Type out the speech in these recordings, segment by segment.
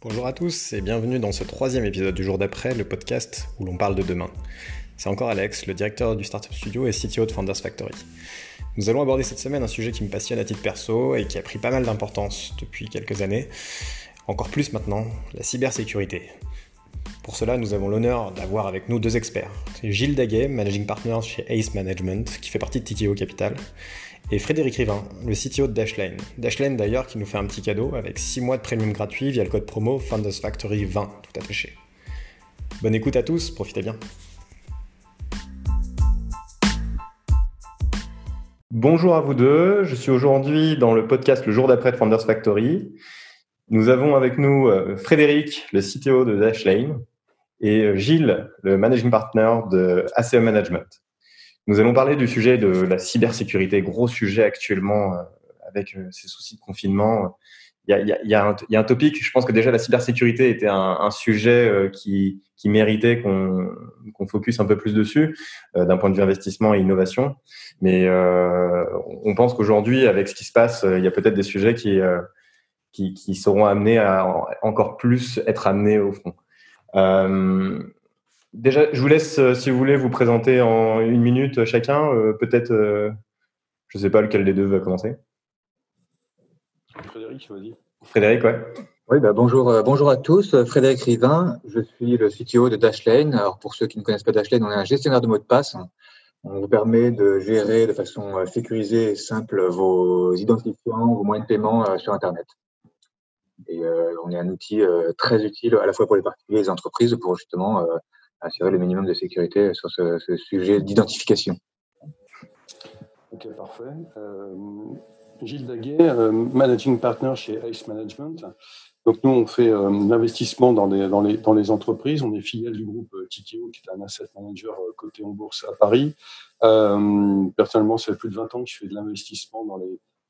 Bonjour à tous et bienvenue dans ce troisième épisode du jour d'après, le podcast où l'on parle de demain. C'est encore Alex, le directeur du Startup Studio et CTO de Founders Factory. Nous allons aborder cette semaine un sujet qui me passionne à titre perso et qui a pris pas mal d'importance depuis quelques années, encore plus maintenant, la cybersécurité. Pour cela, nous avons l'honneur d'avoir avec nous deux experts. Gilles Daguet, managing partner chez Ace Management, qui fait partie de TTO Capital, et Frédéric Rivin, le CTO de Dashlane. Dashlane d'ailleurs qui nous fait un petit cadeau avec 6 mois de premium gratuit via le code promo Factory 20, tout attaché. Bonne écoute à tous, profitez bien. Bonjour à vous deux, je suis aujourd'hui dans le podcast Le jour d'après de Founders Factory. Nous avons avec nous euh, Frédéric, le CTO de Dashlane, et euh, Gilles, le managing partner de ACE Management. Nous allons parler du sujet de la cybersécurité, gros sujet actuellement euh, avec euh, ces soucis de confinement. Il y, a, il, y a un, il y a un topic, je pense que déjà la cybersécurité était un, un sujet euh, qui, qui méritait qu'on qu'on focus un peu plus dessus d'un point de vue investissement et innovation. Mais euh, on pense qu'aujourd'hui, avec ce qui se passe, il y a peut-être des sujets qui, qui, qui, seront amenés à encore plus être amenés au front. Euh, Déjà, je vous laisse, euh, si vous voulez, vous présenter en une minute chacun. Euh, peut-être, euh, je ne sais pas lequel des deux va commencer. Frédéric, vas-y. Frédéric, ouais. Oui, bah bonjour, bonjour à tous. Frédéric Rivin, je suis le CTO de Dashlane. Alors, pour ceux qui ne connaissent pas Dashlane, on est un gestionnaire de mots de passe. On vous permet de gérer de façon sécurisée et simple vos identifiants, vos moyens de paiement sur Internet. Et on est un outil très utile à la fois pour les particuliers et les entreprises pour justement assurer le minimum de sécurité sur ce, sujet d'identification. Ok, parfait. Euh, Gilles Daguet, euh, Managing Partner chez Ace Management. Donc nous, on fait euh, l'investissement dans les, entreprises. On est filiale du groupe euh, TTO, qui est un asset manager coté en bourse à Paris. Personnellement, ça fait plus de 20 ans que je fais de l'investissement dans,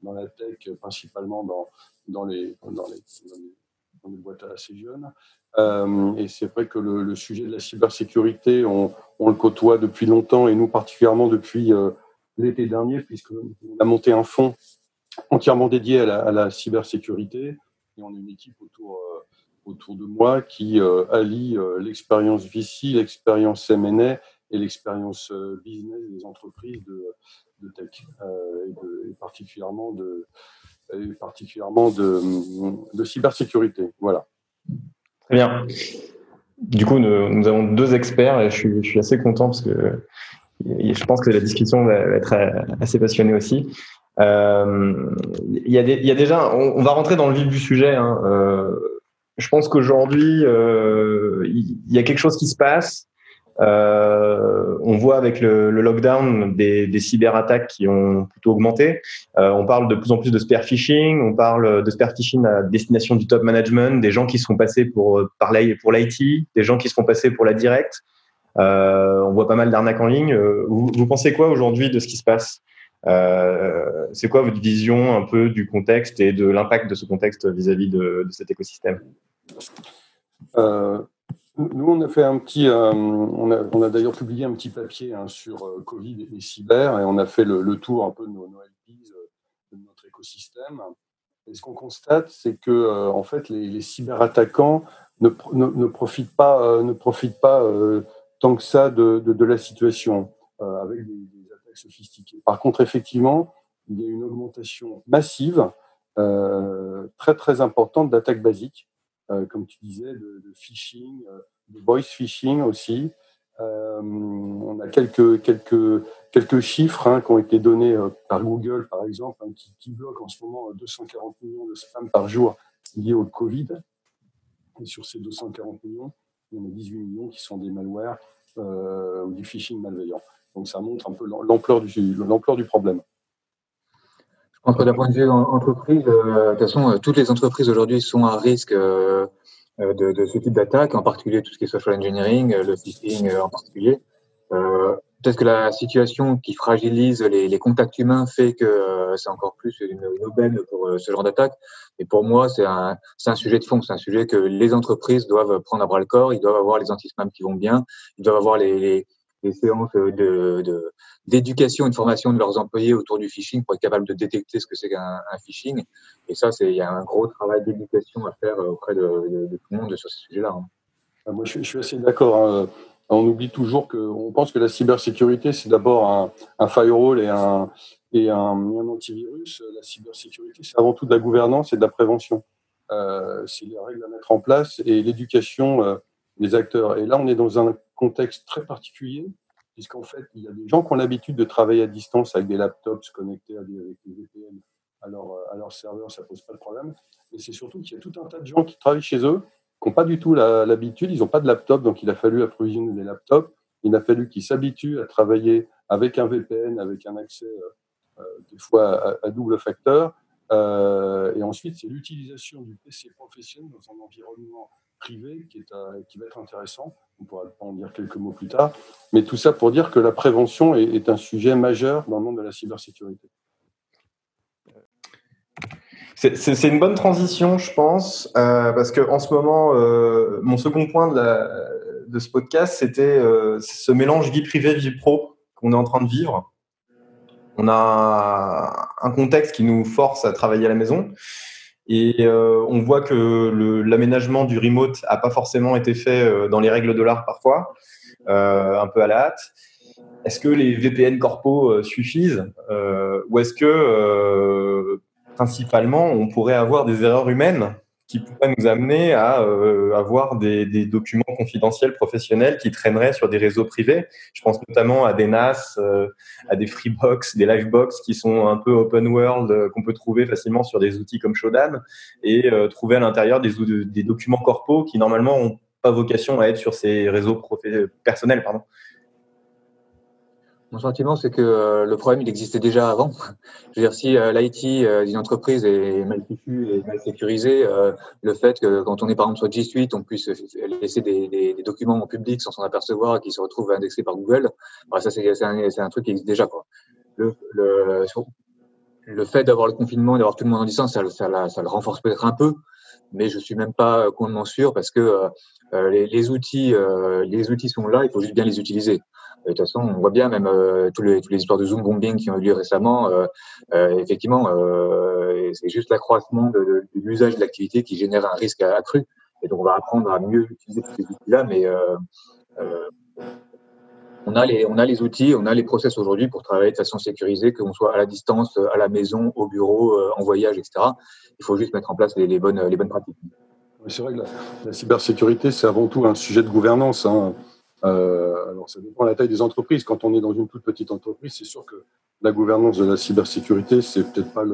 dans la tech, principalement dans, dans, les, dans, les, dans, les, dans les boîtes assez jeunes. Euh, et c'est vrai que le, sujet de la cybersécurité, on, le côtoie depuis longtemps et nous particulièrement depuis euh, l'été dernier, puisqu'on a monté un fonds entièrement dédié à la, cybersécurité. Et on a une équipe autour, euh, autour de moi qui allie l'expérience VC, l'expérience M&A et l'expérience business des entreprises de, de tech, et, particulièrement de, particulièrement de cybersécurité. Voilà. Très bien. Du coup, nous, avons deux experts et je suis, assez content parce que je pense que la discussion va être assez passionnée aussi. Euh, il, y a déjà, on, on, va rentrer dans le vif du sujet. Hein. Euh, je pense qu'aujourd'hui, euh, il y a quelque chose qui se passe. Euh, on voit avec le, lockdown des, des, cyberattaques qui ont plutôt augmenté. Euh, on parle de plus en plus de spear phishing, on parle de spear phishing à destination du top management, des gens qui seront passés pour, par l'IT, des gens qui seront passés pour la direct. Euh, on voit pas mal d'arnaques en ligne. Vous, pensez quoi aujourd'hui de ce qui se passe? C'est quoi votre vision un peu du contexte et de l'impact de ce contexte vis-à-vis -vis de, de, cet écosystème? Nous, on a fait un petit, euh, on a, d'ailleurs publié un petit papier hein, sur euh, Covid et cyber, et on a fait le, tour un peu de nos, nos euh, de notre écosystème. Et ce qu'on constate, c'est que en fait, les, cyberattaquants ne, profitent pas, ne profitent pas tant que ça de, la situation avec des, des, attaques sophistiquées. Par contre, effectivement, il y a une augmentation massive, très très importante d'attaques basiques comme tu disais, de, phishing, euh, de voice phishing aussi. Euh, on a quelques, quelques, quelques chiffres hein, qui ont été donnés par Google, par exemple, hein, qui, qui bloquent en ce moment 240 millions de spams par jour liés au Covid. Et sur ces 240 millions, il y en a 18 millions qui sont des malwares euh, ou du phishing malveillant. Donc ça montre un peu l'ampleur du, l'ampleur du problème. Je pense d'un point de vue entreprise, euh, de toute façon, euh, toutes les entreprises aujourd'hui sont à risque euh, de, de, ce type d'attaque, en particulier tout ce qui est social engineering, le phishing en particulier. Peut-être que la situation qui fragilise les, les contacts humains fait que c'est encore plus une, une, aubaine pour ce genre d'attaque. Et pour moi, c'est un, un sujet de fond, c'est un sujet que les entreprises doivent prendre à bras le corps. Ils doivent avoir les anti-spam qui vont bien, ils doivent avoir les, les des séances de, d'éducation et de formation de leurs employés autour du phishing pour être capable de détecter ce que c'est qu'un phishing. Et ça, c'est il y a un gros travail d'éducation à faire auprès de, tout le monde sur ce sujet-là. Hein. Ah, moi, je, suis assez d'accord. Hein. On oublie toujours qu'on pense que la cybersécurité, c'est d'abord un, firewall et un, antivirus. La cybersécurité, c'est avant tout de la gouvernance et de la prévention. Euh, c'est les règles à mettre en place et l'éducation euh, des acteurs. Et là, on est dans un contexte très particulier, puisqu'en fait, il y a des gens qui ont l'habitude de travailler à distance avec des laptops connectés avec des VPN à leur, à serveur, ça pose pas de problème. Mais c'est surtout qu'il y a tout un tas de gens qui travaillent chez eux, qui n'ont pas du tout l'habitude, ils n'ont pas de laptop, donc il a fallu approvisionner des laptops. Il a fallu qu'ils s'habituent à travailler avec un VPN, avec un accès euh, des fois à double facteur. Euh, et ensuite, c'est l'utilisation du PC professionnel dans un environnement privé qui, est, euh, qui va être intéressant. On pourra en dire quelques mots plus tard. Mais tout ça pour dire que la prévention est, un sujet majeur dans le monde de la cybersécurité. C'est une bonne transition, je pense, euh, parce que en ce moment, mon second point de, ce podcast, c'était ce mélange vie privée vie pro qu'on est en train de vivre on a un contexte qui nous force à travailler à la maison. Et euh, on voit que l'aménagement du remote n'a pas forcément été fait euh, dans les règles de l'art parfois, euh, un peu à la hâte. Est-ce que les VPN corpo suffisent Ou est-ce que principalement on pourrait avoir des erreurs humaines qui pourrait nous amener à euh, avoir des, des, documents confidentiels professionnels qui traîneraient sur des réseaux privés. Je pense notamment à des NAS, euh, à des Freebox, des Livebox qui sont un peu open world euh, qu'on peut trouver facilement sur des outils comme Shodan et trouver à l'intérieur des, des documents corpaux qui normalement ont pas vocation à être sur ces réseaux personnels. Pardon. Mon sentiment, c'est que euh, le problème, il existait déjà avant. Je veux dire, si euh, l'IT euh, d'une entreprise est mal fichu et mal sécurisé, le fait que quand on est par exemple sur G Suite, on puisse laisser des, des, des documents en public sans s'en apercevoir et qui se retrouvent indexés par Google, bah, ça, c'est un, un, truc qui existe déjà. Quoi. Le, le, le fait d'avoir le confinement et d'avoir tout le monde en distance, ça, ça, ça le renforce peut-être un peu, mais je suis même pas complètement sûr parce que les, les, outils, les outils sont là, il faut juste bien les utiliser. De toute façon, on voit bien même euh, tous les, toutes les histoires de Zoom bombing qui ont eu lieu récemment. Euh, euh, effectivement, c'est juste l'accroissement de, l'usage de l'activité qui génère un risque accru. Et donc, on va apprendre à mieux utiliser tous ces outils-là, mais on a les, outils, on a les process aujourd'hui pour travailler de façon sécurisée, que l'on soit à la distance, à la maison, au bureau, en voyage, etc. Il faut juste mettre en place les, bonnes, les bonnes pratiques. C'est vrai que la, cybersécurité, c'est avant tout un sujet de gouvernance. Hein. Euh, alors, ça dépend de la taille des entreprises. Quand on est dans une toute petite entreprise, c'est sûr que la gouvernance de la cybersécurité, c'est peut-être pas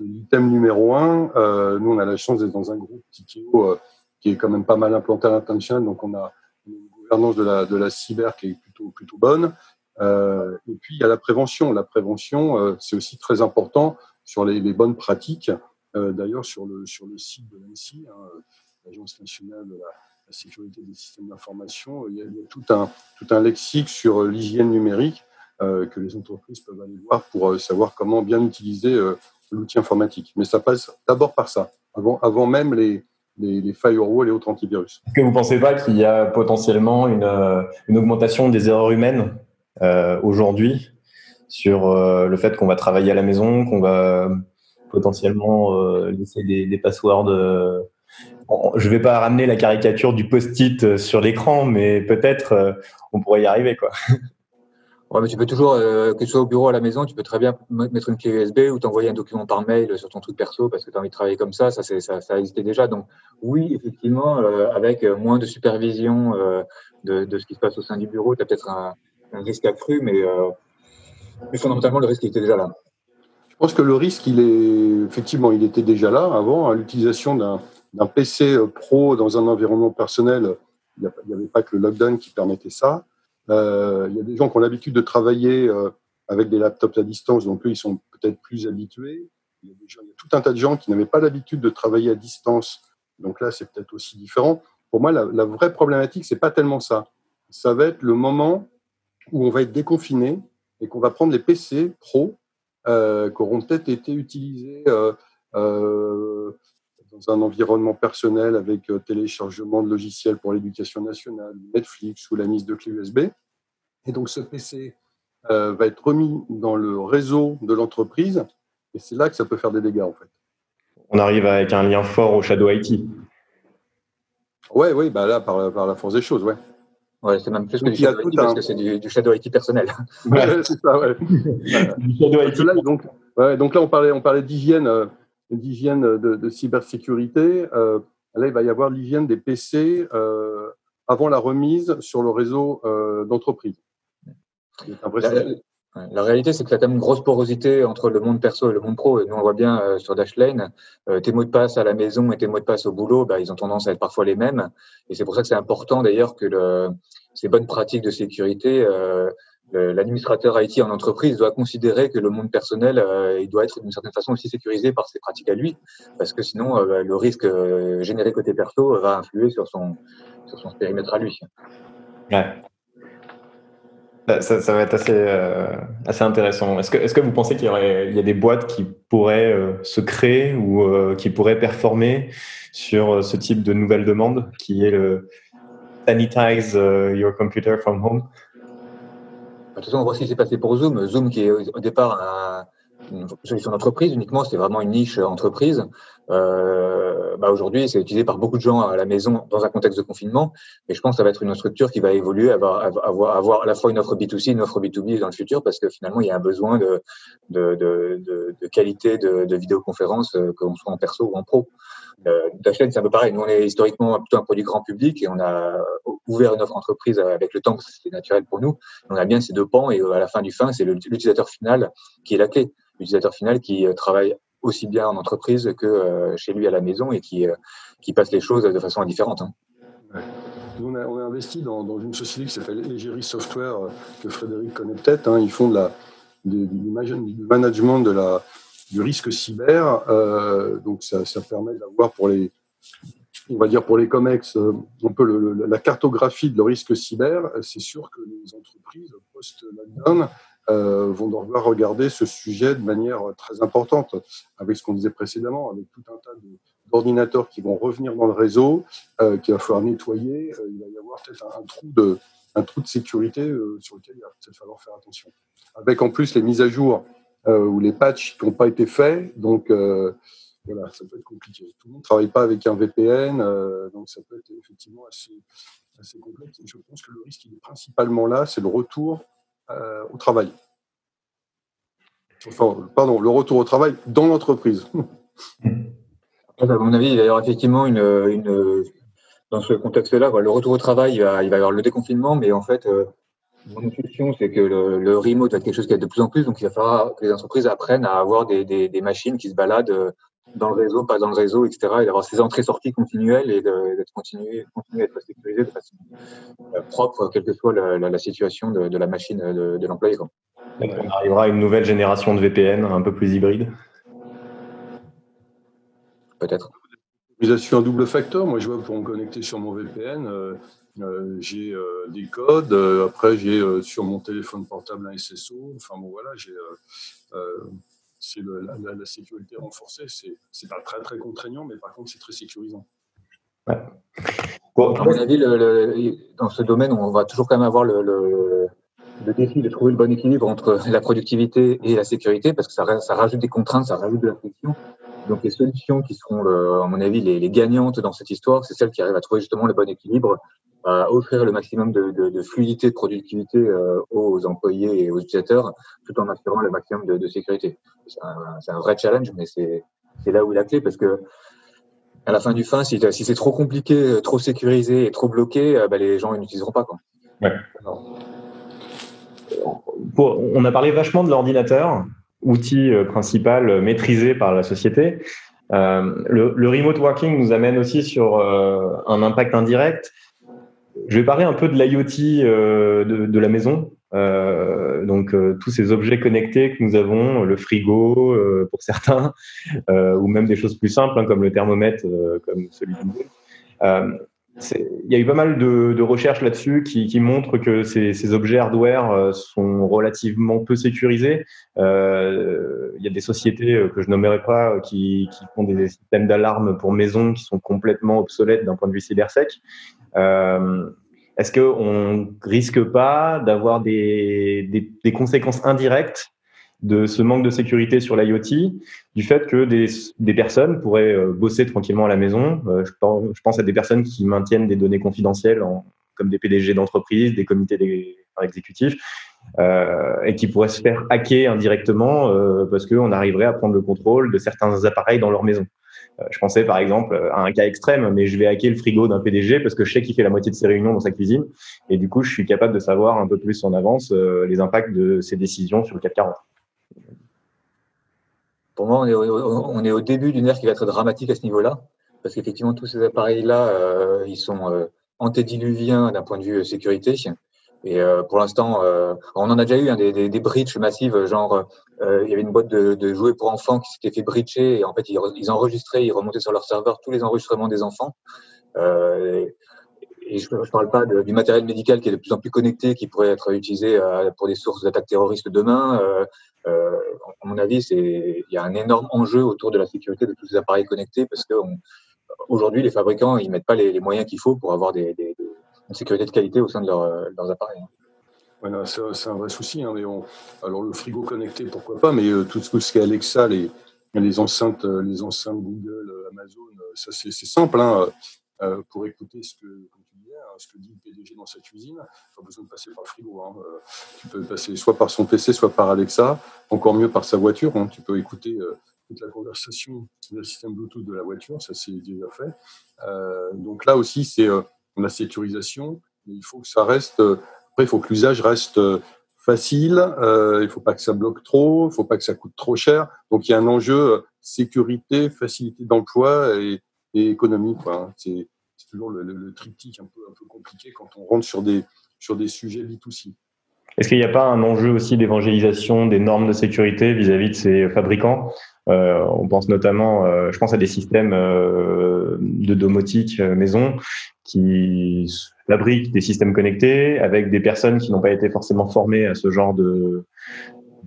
l'item numéro un. Euh, nous, on a la chance d'être dans un groupe TKO euh, qui est quand même pas mal implanté à l'international, donc on a une gouvernance de la, de la cyber qui est plutôt, plutôt bonne. Euh, et puis, il y a la prévention. La prévention, euh, c'est aussi très important sur les, les bonnes pratiques. Euh, d'ailleurs, sur le, sur le site de l'ANSI, hein, l'Agence nationale de la la sécurité des systèmes d'information. Il, y a tout un, tout un lexique sur euh, l'hygiène numérique euh, que les entreprises peuvent aller voir pour euh, savoir comment bien utiliser l'outil informatique. Mais ça passe d'abord par ça, avant, avant même les, les, les firewalls et autres antivirus. Est-ce que vous ne pensez pas qu'il y a potentiellement une, une augmentation des erreurs humaines aujourd'hui sur le fait qu'on va travailler à la maison, qu'on va potentiellement laisser des, des passwords je vais pas ramener la caricature du post-it euh, sur l'écran, mais peut-être euh, on pourrait y arriver, quoi. Ouais, mais tu peux toujours, euh, que ce soit au bureau à la maison, tu peux très bien mettre une clé USB ou t'envoyer un document par mail sur ton truc perso parce que tu as envie de travailler comme ça. Ça, ça, ça existait déjà. Donc, oui, effectivement, avec moins de supervision de, de, ce qui se passe au sein du bureau, tu as peut-être un, un, risque accru, mais, mais fondamentalement, le risque était déjà là. Je pense que le risque, il est effectivement, il était déjà là avant, à l'utilisation d'un d'un PC euh, pro dans un environnement personnel, il n'y avait pas que le lockdown qui permettait ça. Euh, il y a des gens qui ont l'habitude de travailler euh, avec des laptops à distance, donc eux, ils sont peut-être plus habitués. Il y, a tout un tas de gens qui n'avaient pas l'habitude de travailler à distance, donc là, c'est peut-être aussi différent. Pour moi, la, vraie problématique, c'est pas tellement ça. Ça va être le moment où on va être déconfiné et qu'on va prendre les PC pro qui auront peut-être été utilisés dans un environnement personnel avec euh, téléchargement de logiciels pour l'éducation nationale, Netflix ou la mise de clés USB. Et donc ce PC va être remis dans le réseau de l'entreprise, et c'est là que ça peut faire des dégâts en fait. On arrive avec un lien fort au Shadow IT. Ouais, oui, bah là, par, par la force des choses, ouais. Ouais, c'est même plus que du Shadow IT parce que c'est du, Shadow IT personnel. Ouais, c'est ça, ouais. du Shadow IT. Là, donc, ouais, donc là, on parlait, on parlait d'hygiène, euh, d'hygiène de, de, cybersécurité. Euh, là, il va y avoir l'hygiène des PC euh, avant la remise sur le réseau euh, d'entreprise. La réalité, c'est que tu as quand même une grosse porosité entre le monde perso et le monde pro. Et nous, on voit bien sur Dashlane, tes mots de passe à la maison et tes mots de passe au boulot, bah, ils ont tendance à être parfois les mêmes. Et c'est pour ça que c'est important d'ailleurs que le, ces bonnes pratiques de sécurité, l'administrateur IT en entreprise doit considérer que le monde personnel, euh, il doit être d'une certaine façon aussi sécurisé par ses pratiques à lui, parce que sinon, bah, le risque généré côté perso va influer sur son, sur son périmètre à lui. Ouais. Ça, va être assez, euh, assez intéressant. Est-ce que, est que vous pensez qu'il y, y a des boîtes qui pourraient euh, se créer ou euh, qui pourraient performer sur ce type de nouvelle demande qui est le sanitize your computer from home? Toute façon, on voit ce qui s'est passé pour Zoom. Zoom qui est au départ un, une solution d'entreprise uniquement, c'était vraiment une niche entreprise. Euh, bah aujourd'hui, c'est utilisé par beaucoup de gens à la maison dans un contexte de confinement. Et je pense que ça va être une structure qui va évoluer, avoir, avoir, avoir à la fois une offre B2C, une offre B2B dans le futur, parce que finalement, il y a un besoin de, de, de, de, de qualité de, de vidéoconférence, euh, qu'on soit en perso ou en pro. Euh, c'est un peu pareil. Nous, on est historiquement plutôt un produit grand public et on a ouvert une offre entreprise avec le temps, c'était naturel pour nous. On a bien ces deux pans et à la fin du fin, c'est l'utilisateur final qui est la clé l'utilisateur final qui euh, travaille aussi bien en entreprise que euh, chez lui à la maison et qui, euh, qui passe les choses de façon différente. Hein. Nous, on, a, investi dans, dans une société qui s'appelle Egeri Software, que Frédéric connaît peut-être. Hein. Ils font de la, du management de la, du risque cyber. Euh, donc, ça, permet d'avoir pour les, on va dire pour les COMEX, un peu le, la cartographie de le risque cyber. C'est sûr que les entreprises post-lockdown euh, vont devoir regarder ce sujet de manière très importante, avec ce qu'on disait précédemment, avec tout un tas d'ordinateurs qui vont revenir dans le réseau, euh, qu'il va falloir nettoyer. Euh, il va y avoir peut-être un, trou de, un trou de sécurité euh, sur lequel il va falloir faire attention. Avec en plus les mises à jour euh, ou les patchs qui n'ont pas été faits, donc voilà, ça peut être compliqué. Tout le monde ne travaille pas avec un VPN, donc ça peut être effectivement assez, assez complexe. Je pense que le risque, il est principalement là, c'est le retour euh, au travail. pardon, le retour au travail dans l'entreprise. À mon avis, il va y avoir effectivement une, dans ce contexte-là, le retour au travail, il va, y avoir le déconfinement, mais en fait, euh, mon intuition, c'est que le, le, remote va être quelque chose qui être de plus en plus, donc il va falloir que les entreprises apprennent à avoir des, des, des machines qui se baladent euh, dans le réseau, pas dans le réseau, etc. Et d'avoir ces entrées-sorties continuelles et d'être continué, continuer à être sécurisé de façon euh, propre, quelle que soit la, la, la situation de, de, la machine de, de l'employé. On arrivera à une nouvelle génération de VPN un peu plus hybride Peut-être. Utilisation à double facteur. Moi, je vois pour me connecter sur mon VPN, euh, j'ai euh, des codes. Euh, après, j'ai euh, sur mon téléphone portable un SSO. Enfin bon, voilà, j'ai c'est la, la, la, sécurité renforcée. C'est pas très très contraignant, mais par contre, c'est très sécurisant. Ouais. Bon, à mon avis, le, le, dans ce domaine, on va toujours quand même avoir le, le, défi de trouver le bon équilibre entre la productivité et la sécurité, parce que ça, ça rajoute des contraintes, ça rajoute de la friction. Donc les solutions qui seront, à mon avis, les, les gagnantes dans cette histoire, c'est celles qui arrivent à trouver justement le bon équilibre, à offrir le maximum de, de, de fluidité, de productivité euh, aux employés et aux utilisateurs, tout en assurant le maximum de, de sécurité. C'est un, un, vrai challenge, mais c'est là où est la clé, parce que à la fin du fin, si, si c'est trop compliqué, trop sécurisé et trop bloqué, bah, les gens n'utiliseront pas. Quoi. Ouais. Pour, on a parlé vachement de l'ordinateur, outil euh, principal euh, maîtrisé par la société. Euh, le, le, remote working nous amène aussi sur euh, un impact indirect. Je vais parler un peu de l'IoT euh, de, de, la maison. Euh, donc tous ces objets connectés que nous avons, le frigo pour certains, ou même des choses plus simples hein, comme le thermomètre, comme celui de il y a eu pas mal de, de recherches là-dessus qui, qui, montrent que ces, ces, objets hardware euh, sont relativement peu sécurisés. Euh, il y a des sociétés euh, que je nommerai pas qui, qui font des systèmes d'alarme pour maison qui sont complètement obsolètes d'un point de vue cybersec. Euh, est-ce qu'on risque pas d'avoir des, des, des, conséquences indirectes de ce manque de sécurité sur l'IoT, du fait que des, des personnes pourraient euh, bosser tranquillement à la maison? Euh, je, pense, je, pense, à des personnes qui maintiennent des données confidentielles, en, comme des PDG d'entreprise, des comités exécutifs, euh, et qui pourraient se faire hacker indirectement euh, parce qu'on arriverait à prendre le contrôle de certains appareils dans leur maison. Euh, je pensais par exemple à un cas extrême, mais je vais hacker le frigo d'un PDG parce que je sais qu'il fait la moitié de ses réunions dans sa cuisine, et du coup, je suis capable de savoir un peu plus en avance les impacts de ses décisions sur le 440. Pour moi, on est, au, on est au début d'une ère qui va être dramatique à ce niveau-là, parce qu'effectivement, tous ces appareils-là, euh, ils sont euh, antédiluviens d'un point de vue sécurité. Et euh, pour l'instant, euh, on en a déjà eu hein, des, des, des breaches massives, genre euh, il y avait une boîte de, de, jouets pour enfants qui s'était fait breacher et en fait ils, ils, enregistraient, ils remontaient sur leur serveur tous les enregistrements des enfants. et, et je ne parle pas du matériel médical qui est de plus en plus connecté, qui pourrait être utilisé pour des sources d'attaques terroristes demain. Euh, à mon avis, il y a un énorme enjeu autour de la sécurité de tous ces appareils connectés parce qu'aujourd'hui, les fabricants ils mettent pas les, les moyens qu'il faut pour avoir des, des, une sécurité de qualité au sein de, leur, leurs appareils. Ouais, c'est un vrai souci. Hein, mais alors le frigo connecté, pourquoi pas, mais euh, tout ce qui est Alexa, les, enceintes, euh, les enceintes Google, euh, Amazon, ça c'est simple. Hein, euh, pour écouter ce que, hein, dit le PDG dans sa cuisine. Pas besoin de passer par le frigo. Hein. Euh, tu peux passer soit par son PC, soit par Alexa, encore mieux par sa voiture. Hein. Tu peux écouter euh, toute la conversation du système Bluetooth de la voiture, ça c'est déjà fait. Euh, donc là aussi, c'est euh, la sécurisation, il faut que ça reste. après, il faut que l'usage reste facile. il ne faut pas que ça bloque trop, il ne faut pas que ça coûte trop cher. Donc il y a un enjeu sécurité, facilité d'emploi et, économie. Quoi. C'est, toujours le, triptyque un peu, un peu compliqué quand on rentre sur des, sur des sujets B2C. Est-ce qu'il n'y a pas un enjeu aussi d'évangélisation des normes de sécurité vis-à-vis de ces fabricants? Euh, On pense notamment, euh, je pense à des systèmes euh, de domotique euh, maison qui fabriquent des systèmes connectés avec des personnes qui n'ont pas été forcément formées à ce genre de,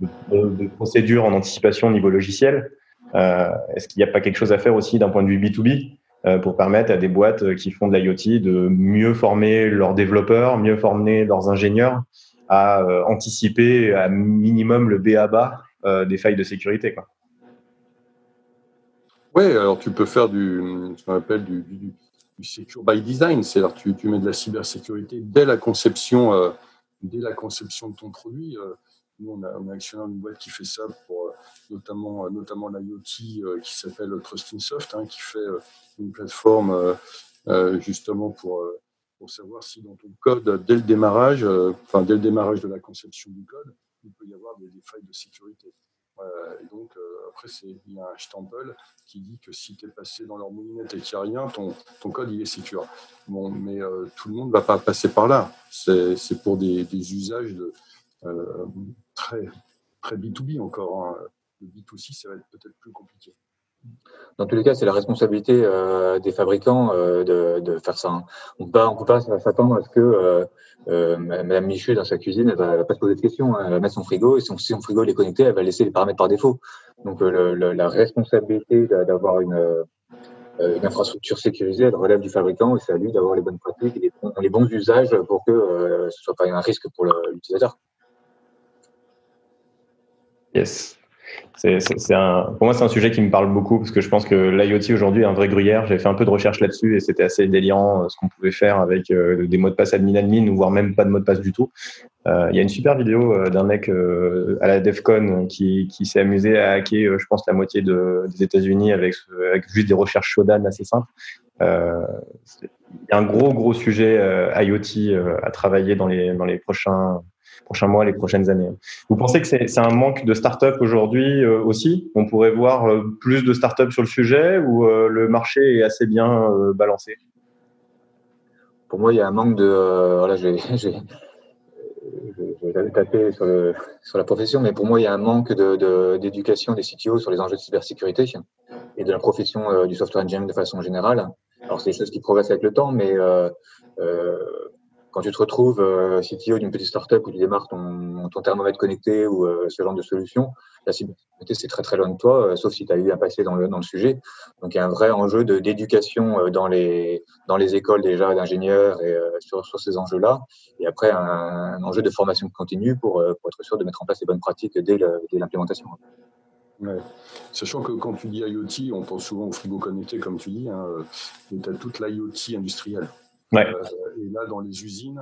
de, procédures en anticipation au niveau logiciel. Euh, Est-ce qu'il n'y a pas quelque chose à faire aussi d'un point de vue B2B euh, pour permettre à des boîtes qui font de l'IoT de mieux former leurs développeurs, mieux former leurs ingénieurs à anticiper à minimum le B à bas des failles de sécurité. Quoi. Oui, alors tu peux faire du, ce qu'on appelle du, du, du, secure by design, c'est-à-dire tu, tu mets de la cybersécurité dès la conception, euh, dès la conception de ton produit. Euh, nous, on a, on a actionnaire une boîte qui fait ça pour euh, notamment, notamment l'IoT euh, qui s'appelle Trustingsoft, hein, qui fait euh, une plateforme justement pour, pour savoir si dans ton code, dès le démarrage, enfin dès le démarrage de la conception du code, il peut y avoir des failles de sécurité. Euh, et donc, euh, après, il y a un stempel qui dit que si tu es passé dans leur moulinette et qu'il n'y a rien, ton, ton code, il est sécure. Bon, mais euh, tout le monde ne va pas passer par là. C'est pour des, des usages de, très, très B2B encore. Hein. Le B2C, ça va être peut-être plus compliqué. Dans tous les cas, c'est la responsabilité euh, des fabricants euh, de, de, faire ça. Hein. On ne peut pas s'attendre à ce que euh, euh Madame Michu, dans sa cuisine, elle va, va pas se poser de questions. Hein. Elle va mettre son frigo et son, si son frigo est connecté, elle va laisser les paramètres par défaut. Donc, le, la responsabilité d'avoir une, une, infrastructure sécurisée, elle relève du fabricant et c'est à lui d'avoir les bonnes pratiques et les bons, usages pour que ce soit pas un risque pour l'utilisateur. Yes. C'est, pour moi, c'est un sujet qui me parle beaucoup parce que je pense que l'IoT aujourd'hui est un vrai gruyère. J'ai fait un peu de recherche là-dessus et c'était assez délirant euh, ce qu'on pouvait faire avec euh, des mots de passe admin-admin ou voire même pas de mot de passe du tout. Euh, il y a une super vidéo d'un mec à la DEFCON qui, s'est amusé à hacker, je pense, la moitié de, des États-Unis avec, juste des recherches Shodan assez simples. il y a un gros, gros sujet IoT à travailler dans les, dans les prochains prochains mois, les prochaines années. Vous pensez que c'est un manque de start-up aujourd'hui euh, aussi? On pourrait voir euh, plus de start-up sur le sujet ou euh, le marché est assez bien balancé? Pour moi, il y a un manque de. voilà, j'ai taper sur, la profession, mais pour moi, il y a un manque d'éducation de, des CTO sur les enjeux de cybersécurité et de la profession du software engineering de façon générale. Alors, c'est des choses qui progressent avec le temps, mais quand tu te retrouves euh, CTO d'une petite startup où tu démarres ton, ton thermomètre connecté ou euh, ce genre de solution, la cybersécurité, c'est très très loin de toi, sauf si tu as eu un passé dans le, dans le sujet. Donc il y a un vrai enjeu d'éducation dans les, dans les écoles déjà d'ingénieurs et sur, sur ces enjeux-là. Et après, un, enjeu de formation continue pour, pour être sûr de mettre en place les bonnes pratiques dès l'implémentation. Ouais. Sachant que quand tu dis IoT, on pense souvent au frigo connecté, comme tu dis, hein, et tu as toute l'IoT industrielle. Euh, et là, dans les usines,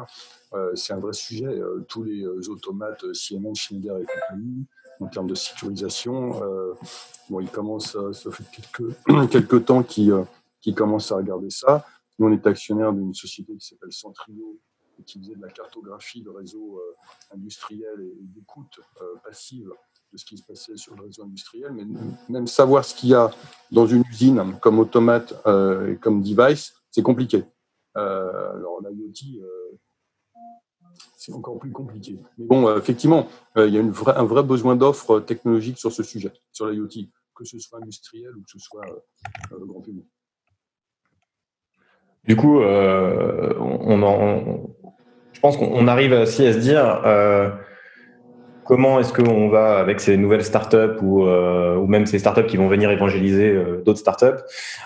euh, c'est un vrai sujet. Euh, tous les automates Siemens, Schneider et compagnie, en termes de sécurisation, bon, ils commencent, ça fait quelques, quelques temps qu'ils qui commencent à regarder ça. Nous, on est actionnaire d'une société qui s'appelle Centrio, qui faisait de la cartographie de réseaux industriels et d'écoute passive de ce qui se passait sur le réseau industriel, mais même savoir ce qu'il y a dans une usine comme automate et comme device, c'est compliqué. Euh, alors l'IoT, euh, c'est encore plus compliqué. Mais bon, euh, effectivement, il y a une un vrai besoin d'offres technologiques sur ce sujet, sur l'IoT, que ce soit industriel ou que ce soit grand public. Du coup, on, en, je pense qu'on arrive aussi à se dire comment est-ce qu'on va, avec ces nouvelles startups ou, ou même ces startups qui vont venir évangéliser d'autres startups,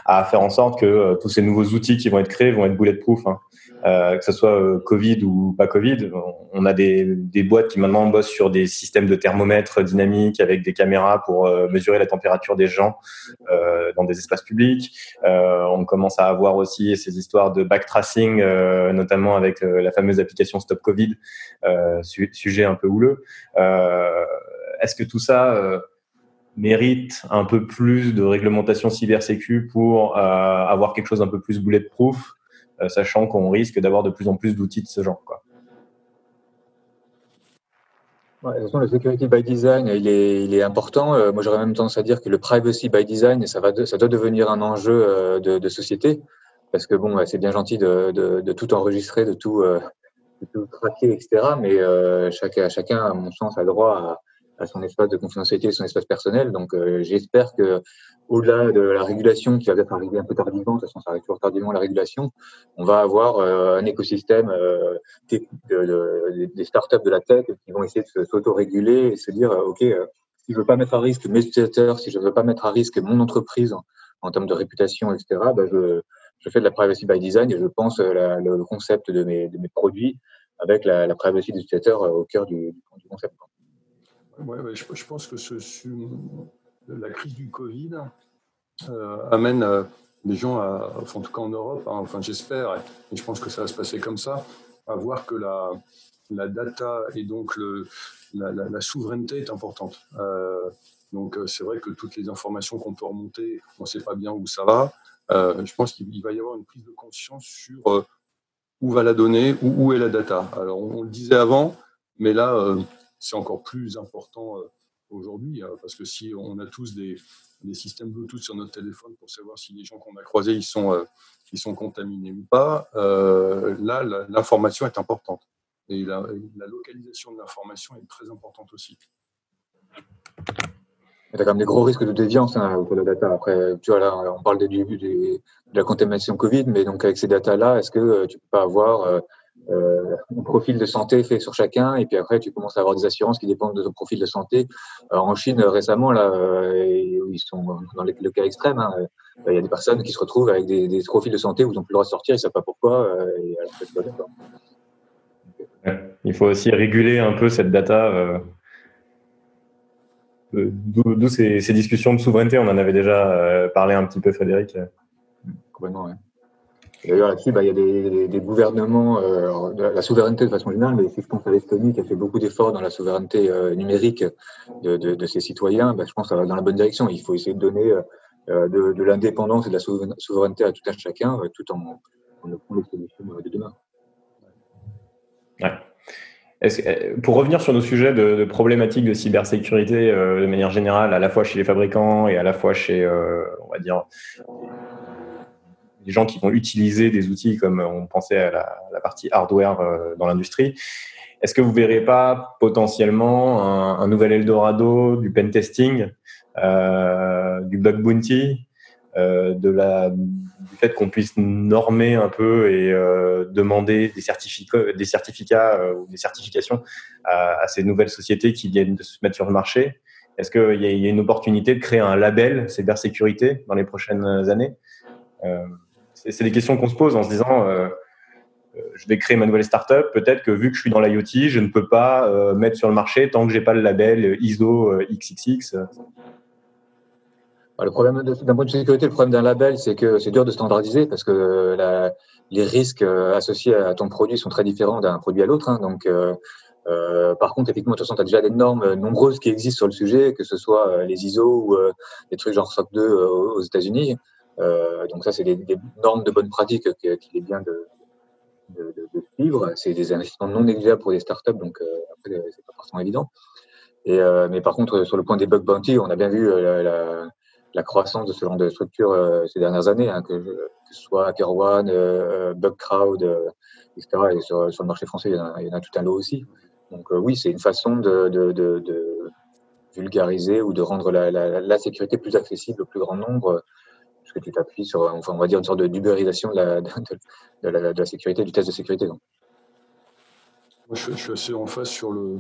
à faire en sorte que tous ces nouveaux outils qui vont être créés vont être bulletproof. Hein. Euh, que ce soit euh, Covid ou pas Covid. On a des, des, boîtes qui maintenant bossent sur des systèmes de thermomètres dynamiques avec des caméras pour euh, mesurer la température des gens euh, dans des espaces publics. Euh, on commence à avoir aussi ces histoires de backtracing, notamment avec la fameuse application Stop Covid, sujet un peu houleux. Est-ce que tout ça mérite un peu plus de réglementation cybersécu pour avoir quelque chose un peu plus bulletproof? euh, sachant qu'on risque d'avoir de plus en plus d'outils de ce genre. Quoi. de toute façon, le security by design, il est, important. Euh, moi, j'aurais même tendance à dire que le privacy by design, ça, va ça doit devenir un enjeu euh, de, société. Parce que bon, c'est bien gentil de, tout enregistrer, de tout, tout traquer, etc. Mais chacun, à mon sens, a droit à, son espace de confidentialité et son espace personnel. Donc, euh, j'espère que au-delà de la régulation qui va peut-être arriver un peu tardivement, de toute façon, ça arrive toujours tardivement la régulation, on va avoir euh, un écosystème euh, de, de, des startups de la tech qui vont essayer de s'auto-réguler et se dire, OK, si je veux pas mettre à risque mes utilisateurs, si je veux pas mettre à risque mon entreprise en, termes de réputation, etc., ben je, je fais de la privacy by design et je pense la, le concept de mes, de mes produits avec la, la privacy des utilisateurs au cœur du. Ouais, je, pense que la crise du Covid euh, amène euh, les gens, à, en tout cas en Europe, hein, enfin j'espère, et, je pense que ça va se passer comme ça, à voir que la, la data et donc la, souveraineté est importante. Euh, donc c'est vrai que toutes les informations qu'on peut remonter, on ne sait pas bien où ça va. Euh, je pense qu'il va y avoir une prise de conscience sur euh, où va la donnée, où, où est la data. Alors on le disait avant, mais là c'est encore plus important euh, aujourd'hui, euh, parce que si on a tous des, des, systèmes Bluetooth sur notre téléphone pour savoir si les gens qu'on a croisés ils sont, euh, ils sont contaminés ou pas, là, l'information est importante. Et la, localisation de l'information est très importante aussi. Il y a quand même des gros risques de déviance hein, autour la data. Après, tu vois, là, on parle de la contamination Covid, mais donc avec ces datas-là, est-ce que tu peux pas avoir euh, un profil de santé fait sur chacun, et puis après tu commences à avoir des assurances qui dépendent de ton profil de santé. Alors, en Chine récemment, là, euh, ils sont dans le cas extrême, hein, euh, il y a des personnes qui se retrouvent avec des, des profils de santé où ils n'ont plus le droit de sortir, ils ne savent pas pourquoi. Et alors, il faut aussi réguler un peu cette data. Euh, D'où ces, ces, discussions de souveraineté, on en avait déjà parlé un petit peu, Frédéric. Complètement, oui. D'ailleurs, là-dessus, bah, il y a des, gouvernements, euh, la souveraineté de façon générale, mais si je pense à l'Estonie qui a fait beaucoup d'efforts dans la souveraineté euh, numérique de, ses citoyens, bah, je pense que ça va dans la bonne direction. Il faut essayer de donner euh, de, l'indépendance et de la souveraineté à tout un chacun, tout en, en offrant les solutions de demain. Pour revenir sur nos sujets de, de problématiques de cybersécurité de manière générale, à la fois chez les fabricants et à la fois chez, on va dire, des gens qui vont utiliser des outils comme on pensait à la, la partie hardware euh, dans l'industrie. Est-ce que vous verrez pas potentiellement un, un nouvel Eldorado du pen testing, euh, du bug bounty, euh, de la, du fait qu'on puisse normer un peu et euh, demander des certificats, des certificats euh, ou des certifications à, à, ces nouvelles sociétés qui viennent de se mettre sur le marché? Est-ce qu'il y, y, a une opportunité de créer un label cybersécurité dans les prochaines années? C'est des questions qu'on se pose en se disant je vais créer ma nouvelle startup. Peut-être que vu que je suis dans l'IoT, je ne peux pas mettre sur le marché tant que j'ai pas le label ISO XXX. Bah, le problème d'un point de sécurité, le problème d'un label, c'est que c'est dur de standardiser parce que les risques euh, associés à ton produit sont très différents d'un produit à l'autre. Hein. donc, euh, euh, par contre, effectivement, tu as déjà des normes nombreuses qui existent sur le sujet, que ce soit les ISO ou des trucs genre SOC 2 aux États-Unis. Donc ça, c'est des, normes de bonne pratique qu'il est bien de, suivre. C'est des investissements non négligeables pour des startups, donc après, c'est pas forcément évident. Mais par contre, sur le point des bug bounty, on a bien vu la, croissance de ce genre de structure euh, ces dernières années, hein, que, ce soit HackerOne, euh, Bugcrowd, euh, etc. Et sur, le marché français, il y, a, en a tout un lot aussi. Donc euh, oui, c'est une façon de, vulgariser ou de rendre la, sécurité plus accessible au plus grand nombre, puisque tu t'appuies sur, enfin, on va dire, une sorte de d'ubérisation de la, de, la, de la sécurité, du test de sécurité. Moi, je, suis assez en face sur le,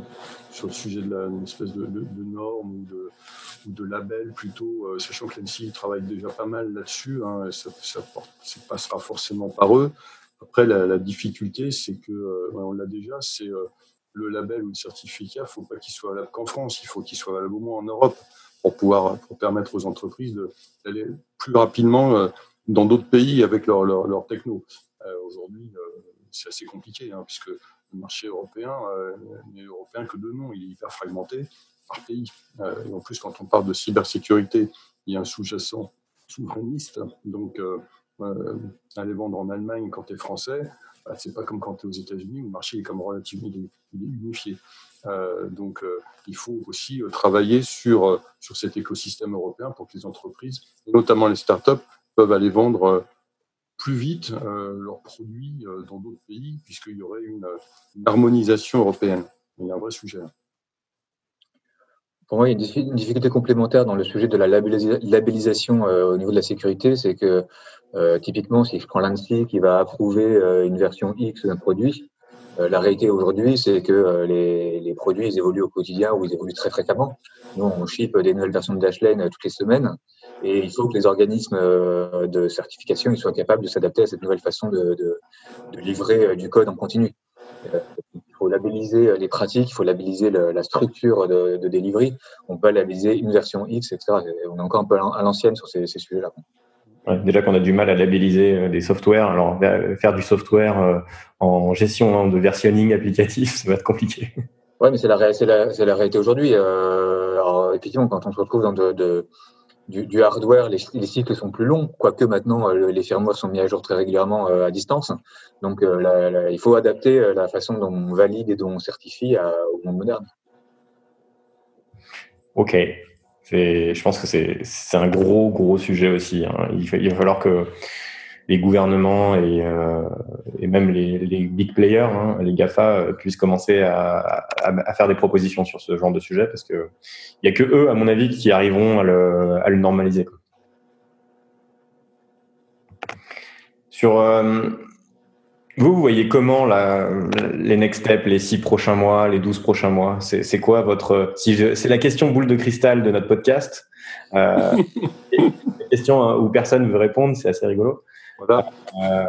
sur le sujet de la, une espèce de, de, de norme ou de, ou de label plutôt, euh, sachant que l'ANSI travaille déjà pas mal là-dessus, hein, ça, passera forcément par eux. Après, la, la difficulté, c'est que, euh, on l'a déjà, c'est euh, le label ou le certificat, il ne faut pas qu'il soit valable qu'en France, il faut qu'il soit valable au moins en Europe pour pouvoir pour permettre aux entreprises d'aller plus rapidement euh, dans d'autres pays avec leur, leur, leur techno. Euh, Aujourd'hui, c'est assez compliqué, hein, puisque le marché européen n'est européen que de nom, il est hyper fragmenté par pays. Euh, et en plus, quand on parle de cybersécurité, il y a un sous-jacent souverainiste. Donc, euh, euh, aller vendre en Allemagne quand tu es français, bah, c'est pas comme quand tu es aux États-Unis où le marché est comme relativement il unifié. Euh, donc, euh, il faut aussi euh, travailler sur, sur cet écosystème européen pour que les entreprises, notamment les startups, peuvent aller vendre plus vite leurs produits dans d'autres pays, puisqu'il y aurait une, harmonisation européenne. Il y a un vrai sujet. Là. Pour moi, il y a une difficulté complémentaire dans le sujet de la labellisation au niveau de la sécurité, c'est que typiquement, si je prends l'ANSI qui va approuver une version X d'un produit, la réalité aujourd'hui, c'est que euh, les, les, produits ils évoluent au quotidien ou ils évoluent très fréquemment. Nous, on ship des nouvelles versions de Dashlane euh, toutes les semaines et il faut que les organismes de certification ils soient capables de s'adapter à cette nouvelle façon de, de, de livrer du code en continu faut labelliser euh, les pratiques, il faut labelliser la structure de, de delivery. On peut labelliser une version X, etc. on est encore un peu à l'ancienne sur ces, ces sujets-là. Ouais, déjà qu'on a du mal à labelliser euh, des softwares, alors faire du software euh, en gestion hein, de versionning applicatif, ça va être compliqué. Ouais, mais c'est la, la, la, réalité aujourd'hui. Euh, alors, effectivement, quand on se retrouve dans de, de du, du, hardware, les, les, cycles sont plus longs, quoique maintenant euh, les firmware sont mis à jour très régulièrement euh, à distance. Donc euh, la, il faut adapter la façon dont on valide et dont on certifie à, au monde moderne. Ok, je pense que c'est un gros gros sujet aussi. Hein. Il, va falloir que les gouvernements et, euh, même les, big players, hein, les GAFA, euh, puissent commencer à, faire des propositions sur ce genre de sujet parce que il y a que eux, à mon avis, qui arriveront à le, normaliser. Sur euh, vous, vous voyez comment la, les next steps, les six prochains mois, les douze prochains mois C'est quoi votre si C'est la question boule de cristal de notre podcast. Euh, question hein, où personne ne veut répondre, c'est assez rigolo. Voilà. Euh,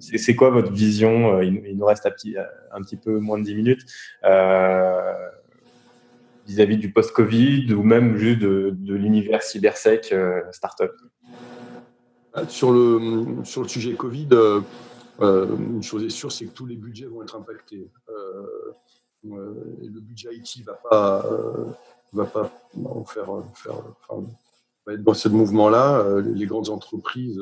c'est quoi votre vision euh, il, il, nous reste un petit, un petit peu moins de 10 minutes euh, vis-à-vis -vis du post-Covid ou même juste de, de l'univers cybersec euh, startup? Sur le, sur le sujet Covid, euh, une chose est sûre, c'est que tous les budgets vont être impactés. et le budget IT va pas, va pas faire, faire va être dans ce mouvement-là. Les grandes entreprises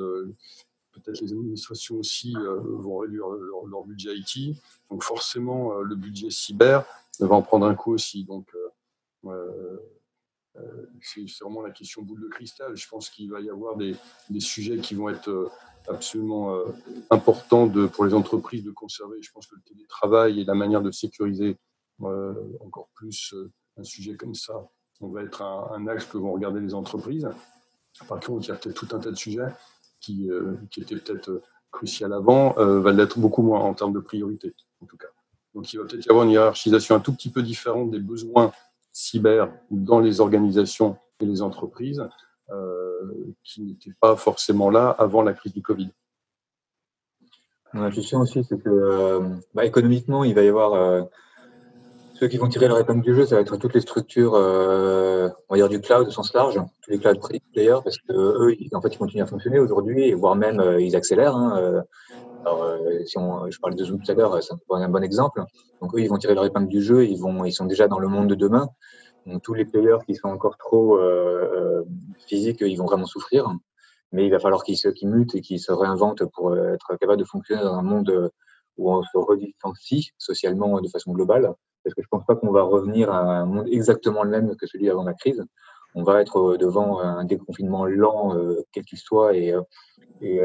peut-être les administrations aussi euh, vont réduire leur, budget IT. Donc forcément, euh, le budget cyber va en prendre un coup aussi. Donc euh, c'est vraiment la question boule de cristal. Je pense qu'il va y avoir des, sujets qui vont être absolument importants de, pour les entreprises de conserver. Je pense que le télétravail et la manière de sécuriser encore plus un sujet comme ça, on va être un, axe que vont regarder les entreprises. Par contre, il y a peut-être tout un tas de sujets qui, euh, était peut-être euh, crucial avant, euh, va l'être beaucoup moins en termes de priorité, en tout cas. Donc il va peut-être y avoir une hiérarchisation un tout petit peu différente des besoins cyber dans les organisations et les entreprises qui n'étaient pas forcément là avant la crise du Covid. Mon intuition aussi, c'est que bah, économiquement, il va y avoir ceux qui vont tirer la épingle du jeu, ça va être toutes les structures, euh, on va dire du cloud au sens large, tous les cloud players, parce que eux, en fait, ils continuent à fonctionner aujourd'hui, voire même euh, ils accélèrent. Hein, euh. euh, si on, je parlais de Zoom tout à l'heure, c'est un bon exemple. Donc eux, ils vont tirer leur épingle du jeu, ils vont, ils sont déjà dans le monde de demain. Tous les players qui sont encore trop physiques, ils vont vraiment souffrir. Mais il va falloir qu'ils se, qu'ils mutent et qu'ils se réinventent pour être capables de fonctionner dans un monde où on se redistancie socialement de façon globale parce que je pense pas qu'on va revenir à un monde exactement le même que celui avant la crise. On va être euh, devant un déconfinement lent, euh, quel qu'il soit, euh, et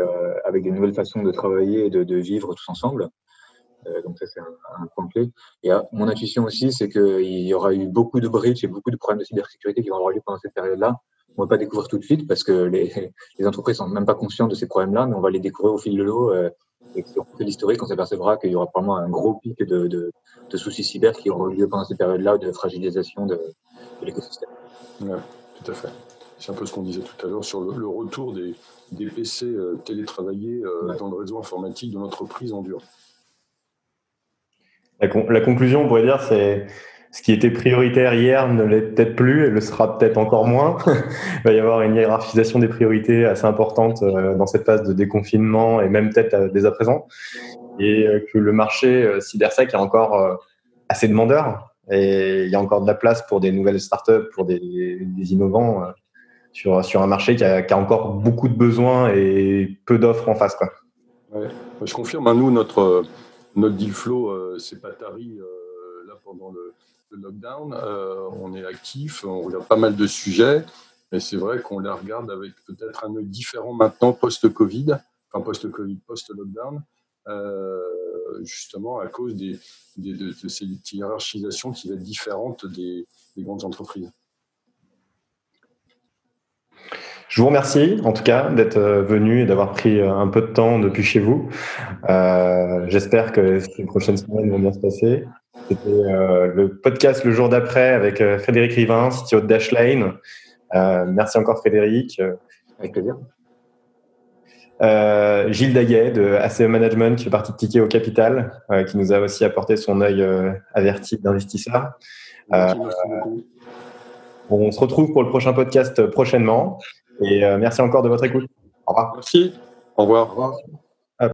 avec des nouvelles façons de travailler et de, vivre tous ensemble. Donc ça, c'est un, point clé. Et mon intuition aussi, c'est qu'il y aura eu beaucoup de breaches et beaucoup de problèmes de cybersécurité qui vont avoir lieu pendant cette période-là. On va pas découvrir tout de suite parce que les, les entreprises sont même pas conscientes de ces problèmes-là, mais on va les découvrir au fil de l'eau. et si on fait l'historique, on s'apercevra qu'il y aura probablement un gros pic de, de, de soucis cyber qui auront lieu pendant cette période-là de fragilisation de, l'écosystème. Oui, tout à fait. C'est un peu ce qu'on disait tout à l'heure sur le, retour des, des, PC euh, télétravaillés euh, dans le réseau informatique de l'entreprise en dur. La, conclusion, on pourrait dire, c'est ce qui était prioritaire hier ne l'est peut-être plus et le sera peut-être encore moins. Il va y avoir une hiérarchisation des priorités assez importante euh, dans cette phase de déconfinement et même peut-être dès à présent et euh, que le marché euh, cybersec est encore euh, assez demandeur et il y a encore de la place pour des nouvelles startups, pour des, innovants sur, un marché qui a, encore beaucoup de besoins et peu d'offres en face. Je confirme, hein, nous, notre, notre deal flow, c'est pas tari là pendant le, lockdown. on est actif, on regarde pas mal de sujets, mais c'est vrai qu'on les regarde avec peut-être un œil différent maintenant post-Covid, enfin post-Covid, post-lockdown. Euh, justement à cause des, de, cette hiérarchisation qui va être différente des, grandes entreprises. Je vous remercie en tout cas d'être euh, venu et d'avoir pris euh, un peu de temps depuis chez vous. J'espère que les prochaines semaines vont bien se passer. C'était le podcast le jour d'après avec Frédéric Rivin, CTO de Dashlane. merci encore Frédéric. Avec plaisir. Euh, Gilles Daguet de ACE Management, qui fait partie de Ticket au Capital, euh, qui nous a aussi apporté son œil euh, averti d'investisseur. on se retrouve pour le prochain podcast prochainement. Et merci encore de votre écoute. Au revoir. Merci. Au revoir. Au revoir.